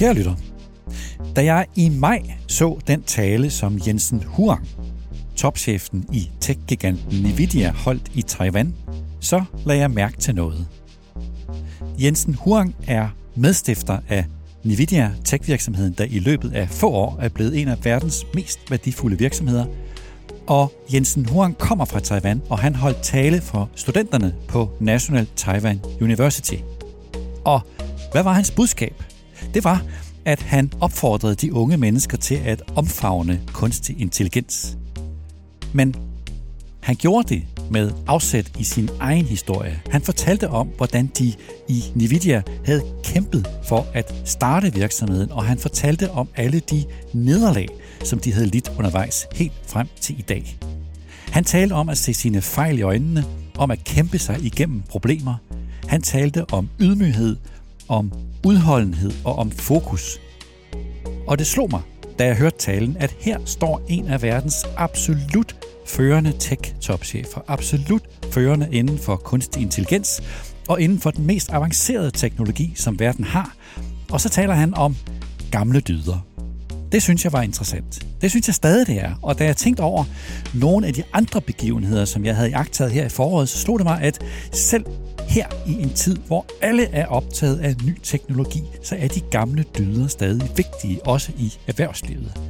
Kære lytter, da jeg i maj så den tale, som Jensen Huang, topchefen i tech-giganten Nvidia, holdt i Taiwan, så lagde jeg mærke til noget. Jensen Huang er medstifter af Nvidia, tech-virksomheden, der i løbet af få år er blevet en af verdens mest værdifulde virksomheder. Og Jensen Huang kommer fra Taiwan, og han holdt tale for studenterne på National Taiwan University. Og hvad var hans budskab? Det var, at han opfordrede de unge mennesker til at omfavne kunstig intelligens. Men han gjorde det med afsæt i sin egen historie. Han fortalte om, hvordan de i Nvidia havde kæmpet for at starte virksomheden, og han fortalte om alle de nederlag, som de havde lidt undervejs helt frem til i dag. Han talte om at se sine fejl i øjnene, om at kæmpe sig igennem problemer. Han talte om ydmyghed, om udholdenhed og om fokus. Og det slog mig, da jeg hørte talen, at her står en af verdens absolut førende tech-topchefer, absolut førende inden for kunstig intelligens og inden for den mest avancerede teknologi, som verden har. Og så taler han om gamle dyder. Det synes jeg var interessant. Det synes jeg stadig det er. Og da jeg tænkte over nogle af de andre begivenheder, som jeg havde iagtaget her i foråret, så slog det mig, at selv her i en tid, hvor alle er optaget af ny teknologi, så er de gamle dyder stadig vigtige, også i erhvervslivet.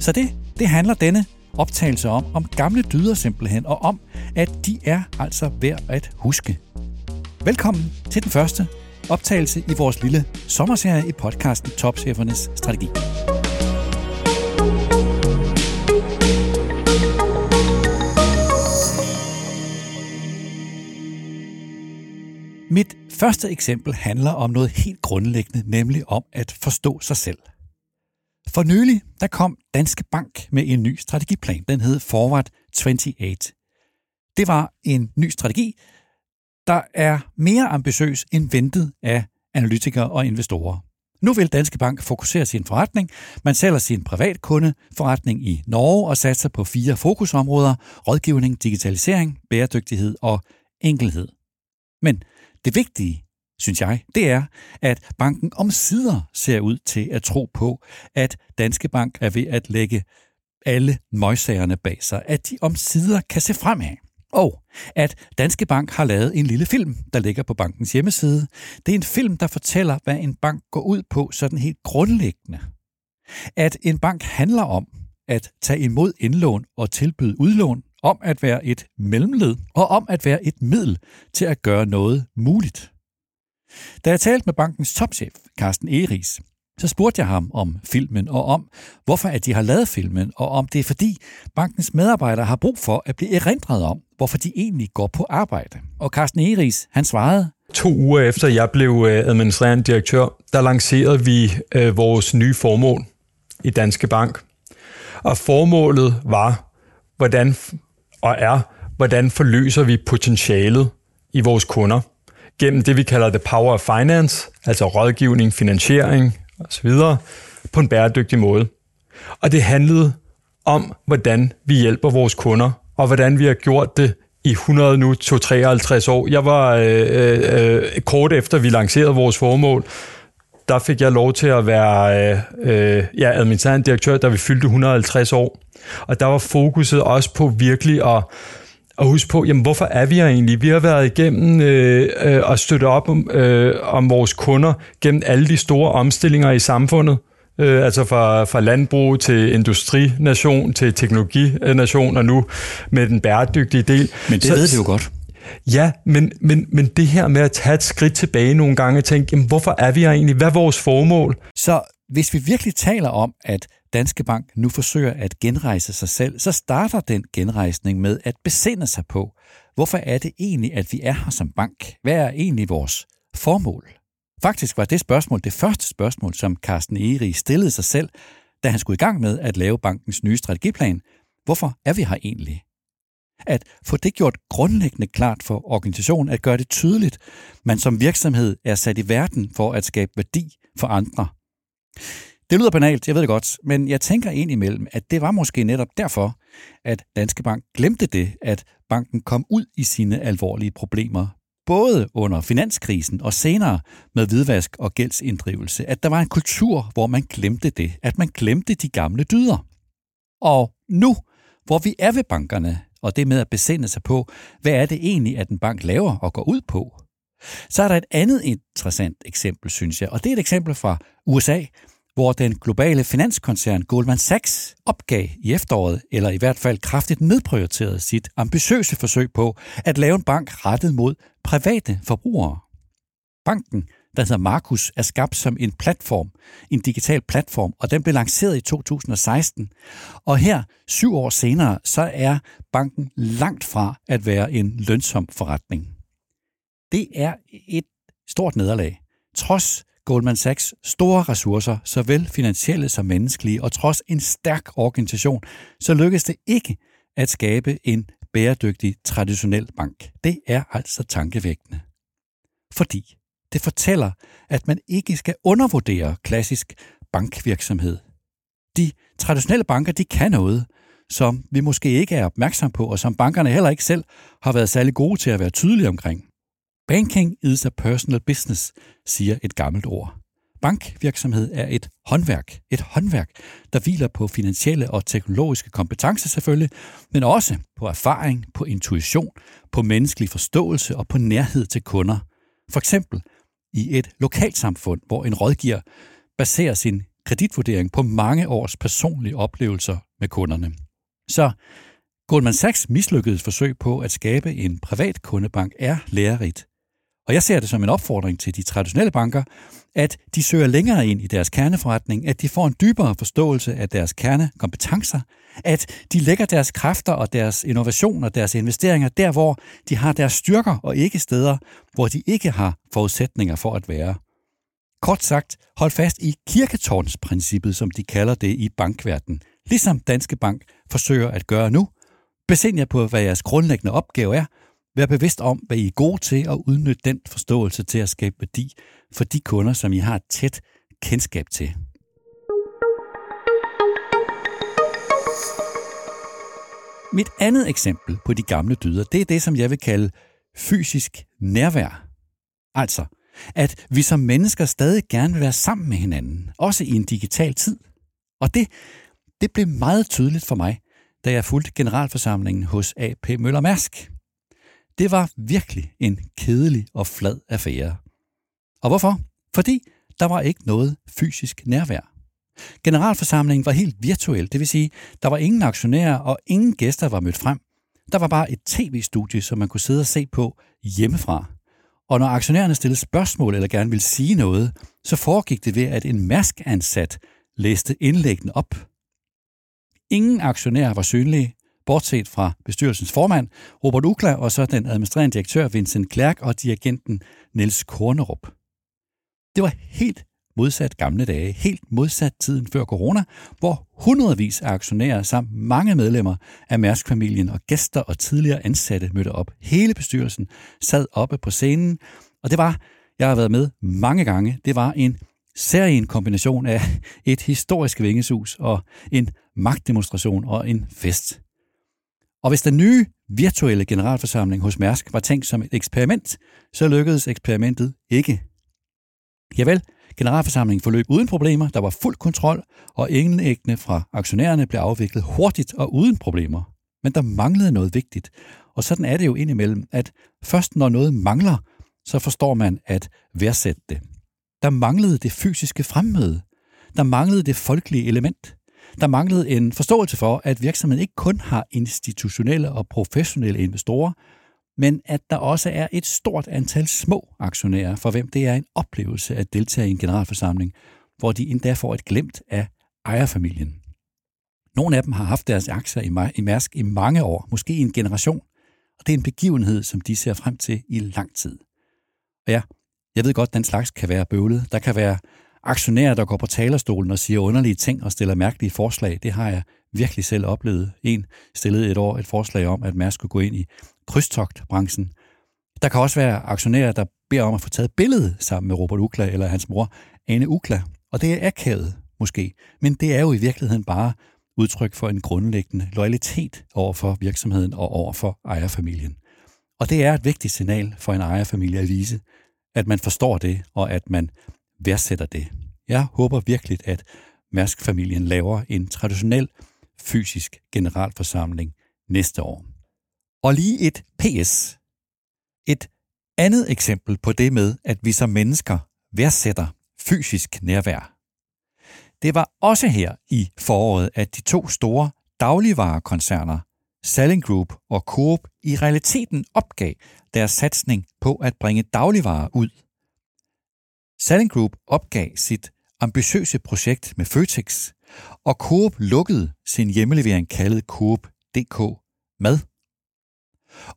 Så det, det handler denne optagelse om, om gamle dyder simpelthen, og om, at de er altså værd at huske. Velkommen til den første optagelse i vores lille sommerserie i podcasten Topchefernes Strategi. Mit første eksempel handler om noget helt grundlæggende, nemlig om at forstå sig selv. For nylig der kom Danske Bank med en ny strategiplan. Den hed Forward 28. Det var en ny strategi, der er mere ambitiøs end ventet af analytikere og investorer. Nu vil Danske Bank fokusere sin forretning. Man sælger sin privatkundeforretning i Norge og satser på fire fokusområder. Rådgivning, digitalisering, bæredygtighed og enkelhed. Men det vigtige, synes jeg, det er, at banken om sider ser ud til at tro på, at Danske Bank er ved at lægge alle møgssagerne bag sig, at de om sider kan se fremad. Og at Danske Bank har lavet en lille film, der ligger på bankens hjemmeside. Det er en film, der fortæller, hvad en bank går ud på sådan helt grundlæggende. At en bank handler om at tage imod indlån og tilbyde udlån, om at være et mellemled og om at være et middel til at gøre noget muligt. Da jeg talte med bankens topchef, Carsten Eris, så spurgte jeg ham om filmen og om, hvorfor at de har lavet filmen, og om det er fordi bankens medarbejdere har brug for at blive erindret om, hvorfor de egentlig går på arbejde. Og Carsten Eris, han svarede, To uger efter jeg blev øh, administrerende direktør, der lancerede vi øh, vores nye formål i Danske Bank. Og formålet var, hvordan og er, hvordan forløser vi potentialet i vores kunder gennem det, vi kalder the power of finance, altså rådgivning, finansiering osv., på en bæredygtig måde. Og det handlede om, hvordan vi hjælper vores kunder, og hvordan vi har gjort det i 100 nu, 53 år. Jeg var øh, øh, øh, kort efter, vi lancerede vores formål, der fik jeg lov til at være øh, øh, ja, administrerende direktør, da vi fyldte 150 år. Og der var fokuset også på virkelig at, at huske på, jamen hvorfor er vi her egentlig? Vi har været igennem øh, øh, og støtte op om, øh, om vores kunder gennem alle de store omstillinger i samfundet. Øh, altså fra, fra landbrug til industrination til teknologination, og nu med den bæredygtige del. Men det Så, ved vi jo godt. Ja, men, men, men det her med at tage et skridt tilbage nogle gange og tænke, jamen, hvorfor er vi her egentlig? Hvad er vores formål? Så hvis vi virkelig taler om, at Danske Bank nu forsøger at genrejse sig selv, så starter den genrejsning med at besinde sig på, hvorfor er det egentlig, at vi er her som bank? Hvad er egentlig vores formål? Faktisk var det spørgsmål det første spørgsmål, som Carsten Eri stillede sig selv, da han skulle i gang med at lave bankens nye strategiplan. Hvorfor er vi her egentlig? At få det gjort grundlæggende klart for organisationen, at gøre det tydeligt, man som virksomhed er sat i verden for at skabe værdi for andre. Det lyder banalt, jeg ved det godt, men jeg tænker ind imellem, at det var måske netop derfor, at Danske Bank glemte det, at banken kom ud i sine alvorlige problemer både under finanskrisen og senere med hvidvask og gældsinddrivelse, at der var en kultur, hvor man glemte det, at man glemte de gamle dyder. Og nu, hvor vi er ved bankerne, og det med at besinde sig på, hvad er det egentlig, at en bank laver og går ud på, så er der et andet interessant eksempel, synes jeg, og det er et eksempel fra USA, hvor den globale finanskoncern Goldman Sachs opgav i efteråret, eller i hvert fald kraftigt nedprioriterede sit ambitiøse forsøg på at lave en bank rettet mod private forbrugere. Banken, der hedder Markus, er skabt som en platform, en digital platform, og den blev lanceret i 2016. Og her, syv år senere, så er banken langt fra at være en lønsom forretning. Det er et stort nederlag. Trods Goldman Sachs store ressourcer, såvel finansielle som menneskelige, og trods en stærk organisation, så lykkedes det ikke at skabe en bæredygtig traditionel bank. Det er altså tankevækkende. Fordi det fortæller, at man ikke skal undervurdere klassisk bankvirksomhed. De traditionelle banker, de kan noget, som vi måske ikke er opmærksom på, og som bankerne heller ikke selv har været særlig gode til at være tydelige omkring. Banking is a personal business, siger et gammelt ord. Bankvirksomhed er et håndværk. Et håndværk, der hviler på finansielle og teknologiske kompetencer selvfølgelig, men også på erfaring, på intuition, på menneskelig forståelse og på nærhed til kunder. For eksempel i et lokalsamfund, hvor en rådgiver baserer sin kreditvurdering på mange års personlige oplevelser med kunderne. Så Goldman Sachs mislykkedes forsøg på at skabe en privat kundebank er lærerigt. Og jeg ser det som en opfordring til de traditionelle banker, at de søger længere ind i deres kerneforretning, at de får en dybere forståelse af deres kernekompetencer, at de lægger deres kræfter og deres innovation og deres investeringer der, hvor de har deres styrker, og ikke steder, hvor de ikke har forudsætninger for at være. Kort sagt, hold fast i kirketårnsprincippet, som de kalder det i bankverdenen, ligesom Danske Bank forsøger at gøre nu. Besind jer på, hvad jeres grundlæggende opgave er, Vær bevidst om, hvad I er gode til, og udnytte den forståelse til at skabe værdi for de kunder, som I har et tæt kendskab til. Mit andet eksempel på de gamle dyder, det er det, som jeg vil kalde fysisk nærvær. Altså, at vi som mennesker stadig gerne vil være sammen med hinanden, også i en digital tid. Og det, det blev meget tydeligt for mig, da jeg fulgte generalforsamlingen hos AP Møller Mærsk. Det var virkelig en kedelig og flad affære. Og hvorfor? Fordi der var ikke noget fysisk nærvær. Generalforsamlingen var helt virtuel, det vil sige, der var ingen aktionærer og ingen gæster var mødt frem. Der var bare et tv-studie, som man kunne sidde og se på hjemmefra. Og når aktionærerne stillede spørgsmål eller gerne ville sige noget, så foregik det ved, at en mærskansat læste indlæggene op. Ingen aktionærer var synlige, bortset fra bestyrelsens formand, Robert Ukla, og så den administrerende direktør Vincent Klerk og dirigenten Niels Kornerup. Det var helt modsat gamle dage, helt modsat tiden før corona, hvor hundredvis af aktionærer samt mange medlemmer af Mærsk-familien og gæster og tidligere ansatte mødte op. Hele bestyrelsen sad oppe på scenen, og det var, jeg har været med mange gange, det var en serien kombination af et historisk vingesus og en magtdemonstration og en fest. Og hvis den nye virtuelle generalforsamling hos Mærsk var tænkt som et eksperiment, så lykkedes eksperimentet ikke. Javel, generalforsamlingen forløb uden problemer, der var fuld kontrol, og ægne fra aktionærerne blev afviklet hurtigt og uden problemer. Men der manglede noget vigtigt, og sådan er det jo indimellem, at først når noget mangler, så forstår man at værdsætte det. Der manglede det fysiske fremmøde. Der manglede det folkelige element. Der manglede en forståelse for, at virksomheden ikke kun har institutionelle og professionelle investorer, men at der også er et stort antal små aktionærer, for hvem det er en oplevelse at deltage i en generalforsamling, hvor de endda får et glemt af ejerfamilien. Nogle af dem har haft deres aktier i Mærsk i mange år, måske i en generation, og det er en begivenhed, som de ser frem til i lang tid. Og ja, jeg ved godt, at den slags kan være bøvlet. Der kan være aktionærer, der går på talerstolen og siger underlige ting og stiller mærkelige forslag. Det har jeg virkelig selv oplevet. En stillede et år et forslag om, at Mærsk skulle gå ind i krydstogtbranchen. Der kan også være aktionærer, der beder om at få taget billede sammen med Robert Ukla eller hans mor, Anne Ukla. Og det er akavet, måske. Men det er jo i virkeligheden bare udtryk for en grundlæggende loyalitet over for virksomheden og over for ejerfamilien. Og det er et vigtigt signal for en ejerfamilie at vise, at man forstår det, og at man værdsætter det. Jeg håber virkelig, at Mærsk-familien laver en traditionel fysisk generalforsamling næste år. Og lige et PS. Et andet eksempel på det med, at vi som mennesker værdsætter fysisk nærvær. Det var også her i foråret, at de to store dagligvarekoncerner, Selling Group og Coop, i realiteten opgav deres satsning på at bringe dagligvarer ud. Salling Group opgav sit ambitiøse projekt med Føtex, og Coop lukkede sin hjemmelevering kaldet Coop.dk Mad.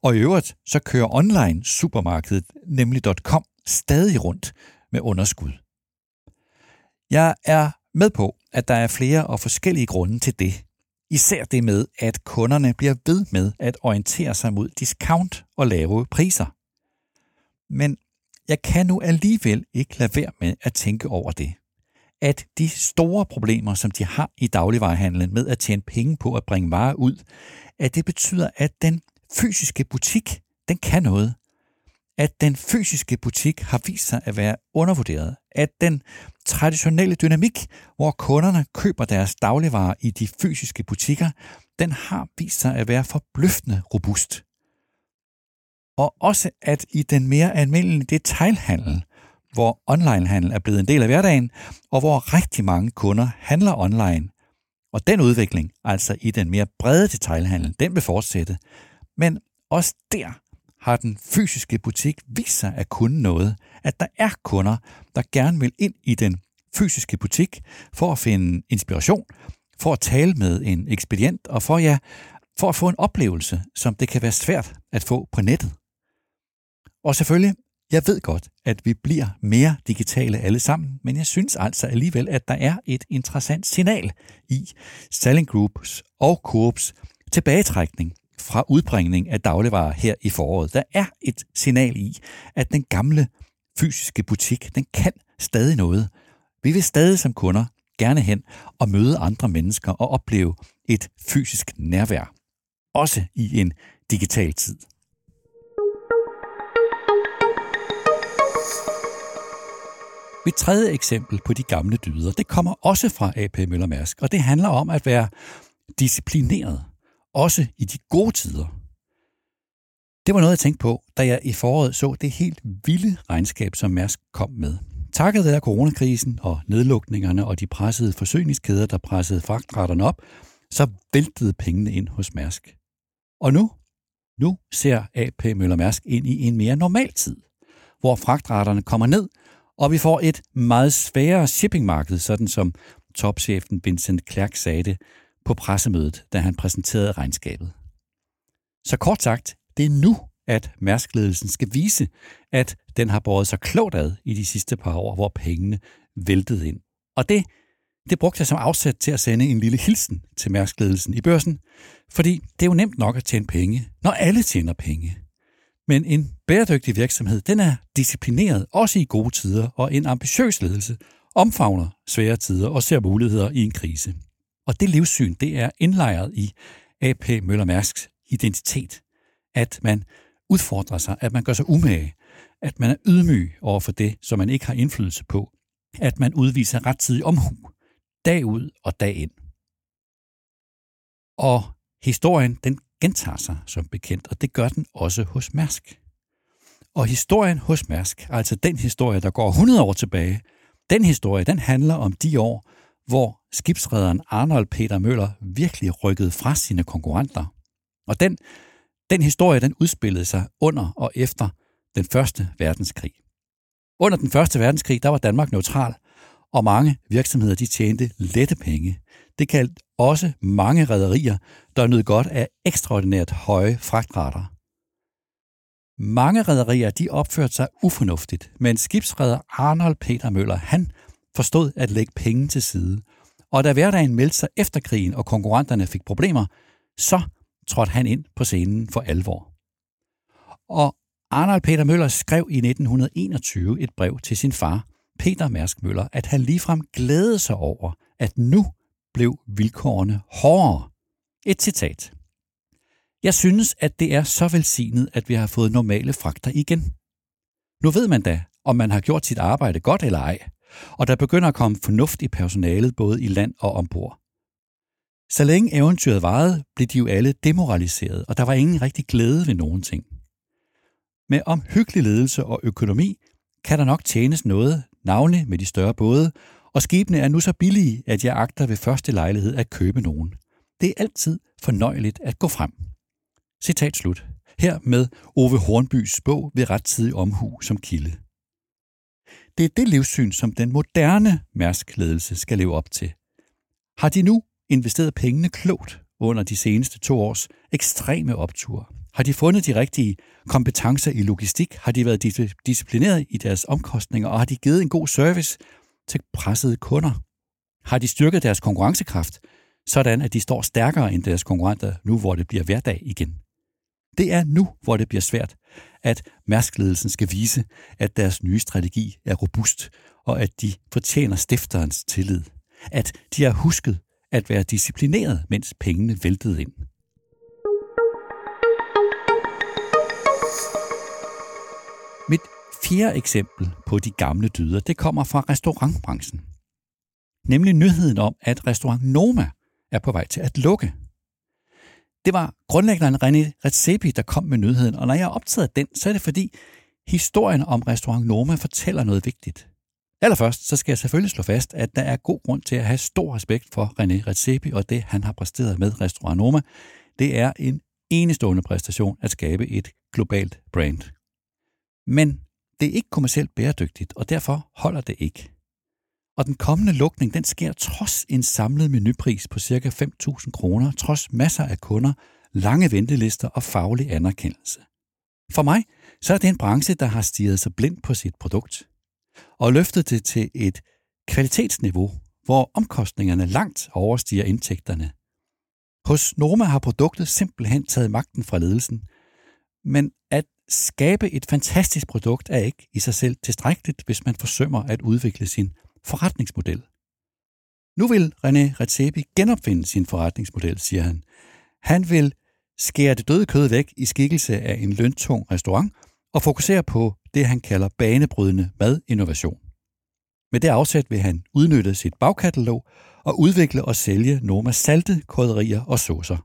Og i øvrigt så kører online supermarkedet, nemlig .com, stadig rundt med underskud. Jeg er med på, at der er flere og forskellige grunde til det. Især det med, at kunderne bliver ved med at orientere sig mod discount og lave priser. Men jeg kan nu alligevel ikke lade være med at tænke over det. At de store problemer, som de har i dagligvarehandlen med at tjene penge på at bringe varer ud, at det betyder, at den fysiske butik, den kan noget. At den fysiske butik har vist sig at være undervurderet. At den traditionelle dynamik, hvor kunderne køber deres dagligvarer i de fysiske butikker, den har vist sig at være forbløffende robust. Og også at i den mere almindelige detailhandel, hvor onlinehandel er blevet en del af hverdagen, og hvor rigtig mange kunder handler online. Og den udvikling, altså i den mere brede detailhandel, den vil fortsætte. Men også der har den fysiske butik vist sig at kunne noget, at der er kunder, der gerne vil ind i den fysiske butik for at finde inspiration, for at tale med en ekspedient og for, ja, for at få en oplevelse, som det kan være svært at få på nettet. Og selvfølgelig, jeg ved godt, at vi bliver mere digitale alle sammen, men jeg synes altså alligevel, at der er et interessant signal i Selling Groups og Coops tilbagetrækning fra udbringning af dagligvarer her i foråret. Der er et signal i, at den gamle fysiske butik, den kan stadig noget. Vi vil stadig som kunder gerne hen og møde andre mennesker og opleve et fysisk nærvær. Også i en digital tid. Mit tredje eksempel på de gamle dyder, det kommer også fra AP Møller Mærsk, og det handler om at være disciplineret, også i de gode tider. Det var noget, jeg tænkte på, da jeg i foråret så det helt vilde regnskab, som Mærsk kom med. Takket være coronakrisen og nedlukningerne og de pressede forsyningskæder, der pressede fragtraterne op, så væltede pengene ind hos Mærsk. Og nu, nu ser AP Møller Mærsk ind i en mere normal tid, hvor fragtraterne kommer ned, og vi får et meget sværere shippingmarked, sådan som topchefen Vincent Clerc sagde det på pressemødet, da han præsenterede regnskabet. Så kort sagt, det er nu, at Mærskledelsen skal vise, at den har båret sig klogt ad i de sidste par år, hvor pengene væltede ind. Og det, det brugte jeg som afsæt til at sende en lille hilsen til Mærskledelsen i børsen, fordi det er jo nemt nok at tjene penge, når alle tjener penge. Men en bæredygtig virksomhed, den er disciplineret også i gode tider, og en ambitiøs ledelse omfavner svære tider og ser muligheder i en krise. Og det livssyn, det er indlejret i AP Møller Mærsks identitet. At man udfordrer sig, at man gør sig umage, at man er ydmyg over for det, som man ikke har indflydelse på, at man udviser rettidig omhu, dag ud og dag ind. Og historien, den gentager sig som bekendt, og det gør den også hos Mærsk. Og historien hos Mærsk, altså den historie, der går 100 år tilbage, den historie, den handler om de år, hvor skibsrederen Arnold Peter Møller virkelig rykkede fra sine konkurrenter. Og den, den historie, den udspillede sig under og efter den første verdenskrig. Under den første verdenskrig, der var Danmark neutral, og mange virksomheder de tjente lette penge. Det kaldte også mange rederier, der nød godt af ekstraordinært høje fragtrater. Mange rædderier de opførte sig ufornuftigt, men skibsredder Arnold Peter Møller, han forstod at lægge penge til side. Og da hverdagen meldte sig efter krigen, og konkurrenterne fik problemer, så trådte han ind på scenen for alvor. Og Arnold Peter Møller skrev i 1921 et brev til sin far, Peter Mærsk Møller, at han ligefrem glædede sig over, at nu blev vilkårene hårdere. Et citat. Jeg synes, at det er så velsignet, at vi har fået normale fragter igen. Nu ved man da, om man har gjort sit arbejde godt eller ej, og der begynder at komme fornuft i personalet både i land og ombord. Så længe eventyret varede, blev de jo alle demoraliseret, og der var ingen rigtig glæde ved nogen ting. Med omhyggelig ledelse og økonomi kan der nok tjenes noget, navnlig med de større både, og skibene er nu så billige, at jeg agter ved første lejlighed at købe nogen. Det er altid fornøjeligt at gå frem. Citat slut. Her med Ove Hornbys bog ved rettidig omhu som kilde. Det er det livssyn, som den moderne mærskledelse skal leve op til. Har de nu investeret pengene klogt under de seneste to års ekstreme optur? Har de fundet de rigtige kompetencer i logistik? Har de været disciplineret i deres omkostninger? Og har de givet en god service til pressede kunder? Har de styrket deres konkurrencekraft, sådan at de står stærkere end deres konkurrenter nu, hvor det bliver hverdag igen? Det er nu, hvor det bliver svært, at Mærskledelsen skal vise, at deres nye strategi er robust, og at de fortjener stifterens tillid. At de har husket at være disciplineret, mens pengene væltede ind. Mit fjerde eksempel på de gamle dyder, det kommer fra restaurantbranchen. Nemlig nyheden om, at restaurant Noma er på vej til at lukke. Det var grundlæggeren René Redzepi, der kom med nyheden, og når jeg har optaget den, så er det fordi historien om restaurant Noma fortæller noget vigtigt. Allerførst så skal jeg selvfølgelig slå fast, at der er god grund til at have stor respekt for René Redzepi og det, han har præsteret med Restaurant Noma. Det er en enestående præstation at skabe et globalt brand. Men det er ikke kommercielt bæredygtigt, og derfor holder det ikke. Og den kommende lukning, den sker trods en samlet menupris på ca. 5.000 kroner, trods masser af kunder, lange ventelister og faglig anerkendelse. For mig, så er det en branche, der har stiget sig blind på sit produkt, og løftet det til et kvalitetsniveau, hvor omkostningerne langt overstiger indtægterne. Hos Norma har produktet simpelthen taget magten fra ledelsen, men at skabe et fantastisk produkt er ikke i sig selv tilstrækkeligt, hvis man forsømmer at udvikle sin forretningsmodel. Nu vil René Redzepi genopfinde sin forretningsmodel, siger han. Han vil skære det døde kød væk i skikkelse af en løntung restaurant og fokusere på det, han kalder banebrydende madinnovation. Med det afsæt vil han udnytte sit bagkatalog og udvikle og sælge Noma salte, krydderier og saucer.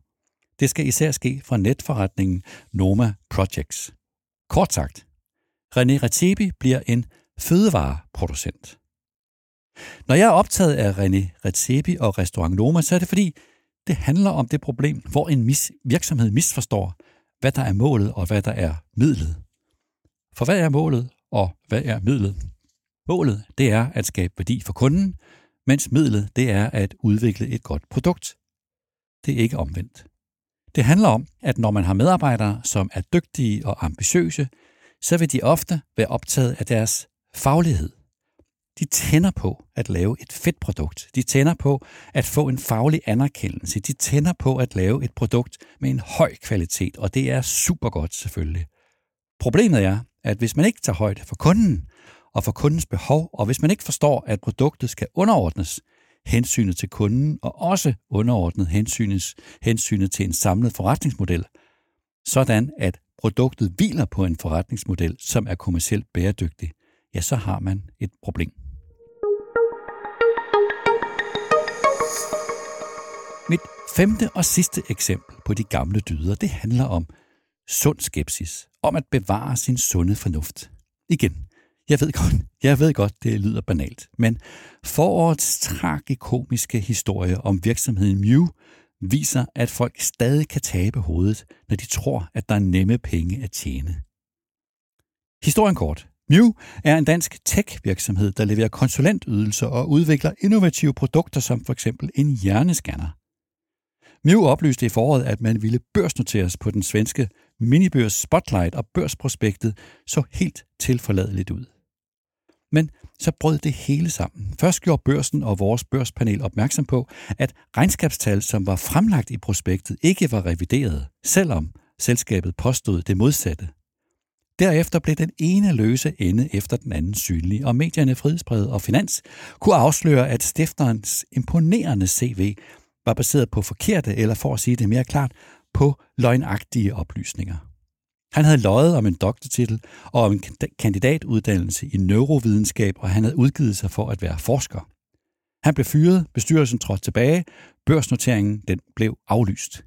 Det skal især ske fra netforretningen Noma Projects. Kort sagt, René Retebi bliver en fødevareproducent. Når jeg er optaget af René Retebi og Restaurant Noma, så er det fordi, det handler om det problem, hvor en mis- virksomhed misforstår, hvad der er målet og hvad der er midlet. For hvad er målet og hvad er midlet? Målet, det er at skabe værdi for kunden, mens midlet, det er at udvikle et godt produkt. Det er ikke omvendt. Det handler om, at når man har medarbejdere, som er dygtige og ambitiøse, så vil de ofte være optaget af deres faglighed. De tænder på at lave et fedt produkt. De tænder på at få en faglig anerkendelse. De tænder på at lave et produkt med en høj kvalitet, og det er super godt selvfølgelig. Problemet er, at hvis man ikke tager højde for kunden og for kundens behov, og hvis man ikke forstår, at produktet skal underordnes hensynet til kunden og også underordnet hensynet, hensynet til en samlet forretningsmodel, sådan at produktet hviler på en forretningsmodel, som er kommercielt bæredygtig, ja, så har man et problem. Mit femte og sidste eksempel på de gamle dyder, det handler om sund skepsis, om at bevare sin sunde fornuft. Igen, jeg ved godt, jeg ved godt, det lyder banalt, men forårets tragikomiske historie om virksomheden Mew viser, at folk stadig kan tabe hovedet, når de tror, at der er nemme penge at tjene. Historien kort. Mew er en dansk tech-virksomhed, der leverer konsulentydelser og udvikler innovative produkter som for eksempel en hjernescanner. Mew oplyste i foråret, at man ville børsnoteres på den svenske minibørs Spotlight, og børsprospektet så helt tilforladeligt ud. Men så brød det hele sammen. Først gjorde børsen og vores børspanel opmærksom på, at regnskabstal, som var fremlagt i prospektet, ikke var revideret, selvom selskabet påstod det modsatte. Derefter blev den ene løse ende efter den anden synlig, og medierne Frihedsbred og Finans kunne afsløre, at stifterens imponerende CV var baseret på forkerte, eller for at sige det mere klart, på løgnagtige oplysninger. Han havde løjet om en doktortitel og om en kandidatuddannelse i neurovidenskab, og han havde udgivet sig for at være forsker. Han blev fyret, bestyrelsen trådte tilbage, børsnoteringen den blev aflyst.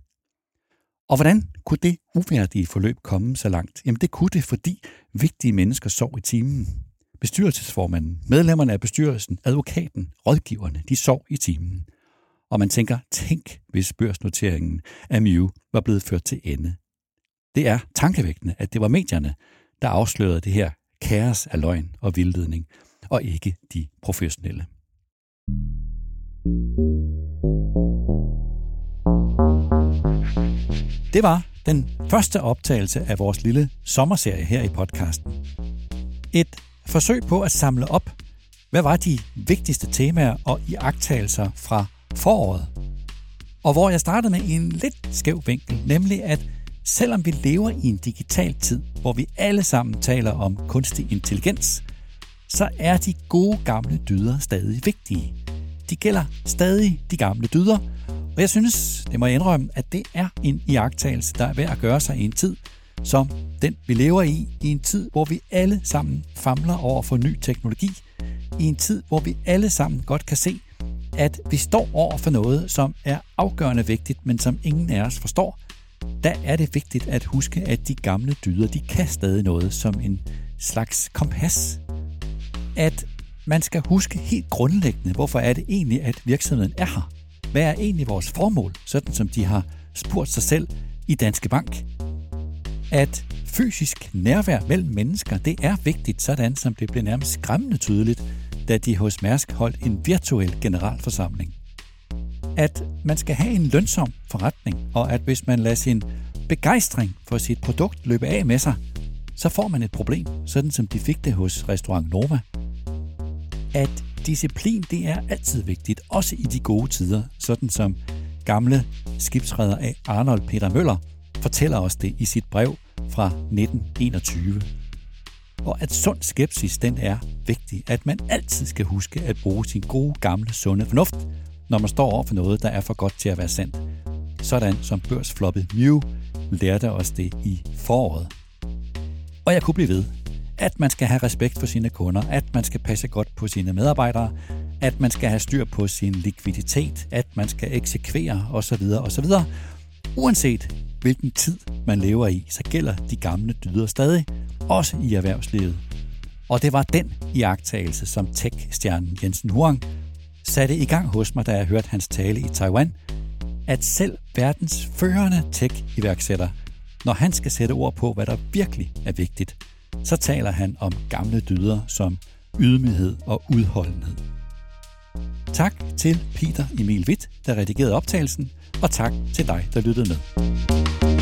Og hvordan kunne det uværdige forløb komme så langt? Jamen det kunne det, fordi vigtige mennesker sov i timen. Bestyrelsesformanden, medlemmerne af bestyrelsen, advokaten, rådgiverne, de sov i timen. Og man tænker, tænk hvis børsnoteringen af Mew var blevet ført til ende. Det er tankevækkende, at det var medierne, der afslørede det her kaos af løgn og vildledning, og ikke de professionelle. Det var den første optagelse af vores lille sommerserie her i podcasten. Et forsøg på at samle op, hvad var de vigtigste temaer og iagttagelser fra foråret. Og hvor jeg startede med en lidt skæv vinkel, nemlig at selvom vi lever i en digital tid, hvor vi alle sammen taler om kunstig intelligens, så er de gode gamle dyder stadig vigtige. De gælder stadig de gamle dyder, og jeg synes, det må jeg indrømme, at det er en iagttagelse, der er værd at gøre sig i en tid, som den vi lever i, i en tid, hvor vi alle sammen famler over for ny teknologi, i en tid, hvor vi alle sammen godt kan se, at vi står over for noget, som er afgørende vigtigt, men som ingen af os forstår, der er det vigtigt at huske, at de gamle dyder, de kan stadig noget som en slags kompas. At man skal huske helt grundlæggende, hvorfor er det egentlig, at virksomheden er her. Hvad er egentlig vores formål, sådan som de har spurgt sig selv i Danske Bank? At fysisk nærvær mellem mennesker, det er vigtigt, sådan som det blev nærmest skræmmende tydeligt, da de hos Mærsk holdt en virtuel generalforsamling. At man skal have en lønsom forretning, og at hvis man lader sin begejstring for sit produkt løbe af med sig, så får man et problem, sådan som de fik det hos Restaurant Nova. At disciplin, det er altid vigtigt, også i de gode tider, sådan som gamle skibsredder af Arnold Peter Møller fortæller os det i sit brev fra 1921. Og at sund skepsis, den er vigtig. At man altid skal huske at bruge sin gode, gamle, sunde fornuft, når man står over for noget, der er for godt til at være sandt. Sådan som børsfloppet Mew lærte os det i foråret. Og jeg kunne blive ved at man skal have respekt for sine kunder, at man skal passe godt på sine medarbejdere, at man skal have styr på sin likviditet, at man skal eksekvere osv. osv. Uanset hvilken tid man lever i, så gælder de gamle dyder stadig, også i erhvervslivet. Og det var den iagttagelse, som tech-stjernen Jensen Huang satte i gang hos mig, da jeg hørte hans tale i Taiwan, at selv verdens førende tech-iværksætter, når han skal sætte ord på, hvad der virkelig er vigtigt, så taler han om gamle dyder som ydmyghed og udholdenhed. Tak til Peter Emil Witt, der redigerede optagelsen, og tak til dig, der lyttede med.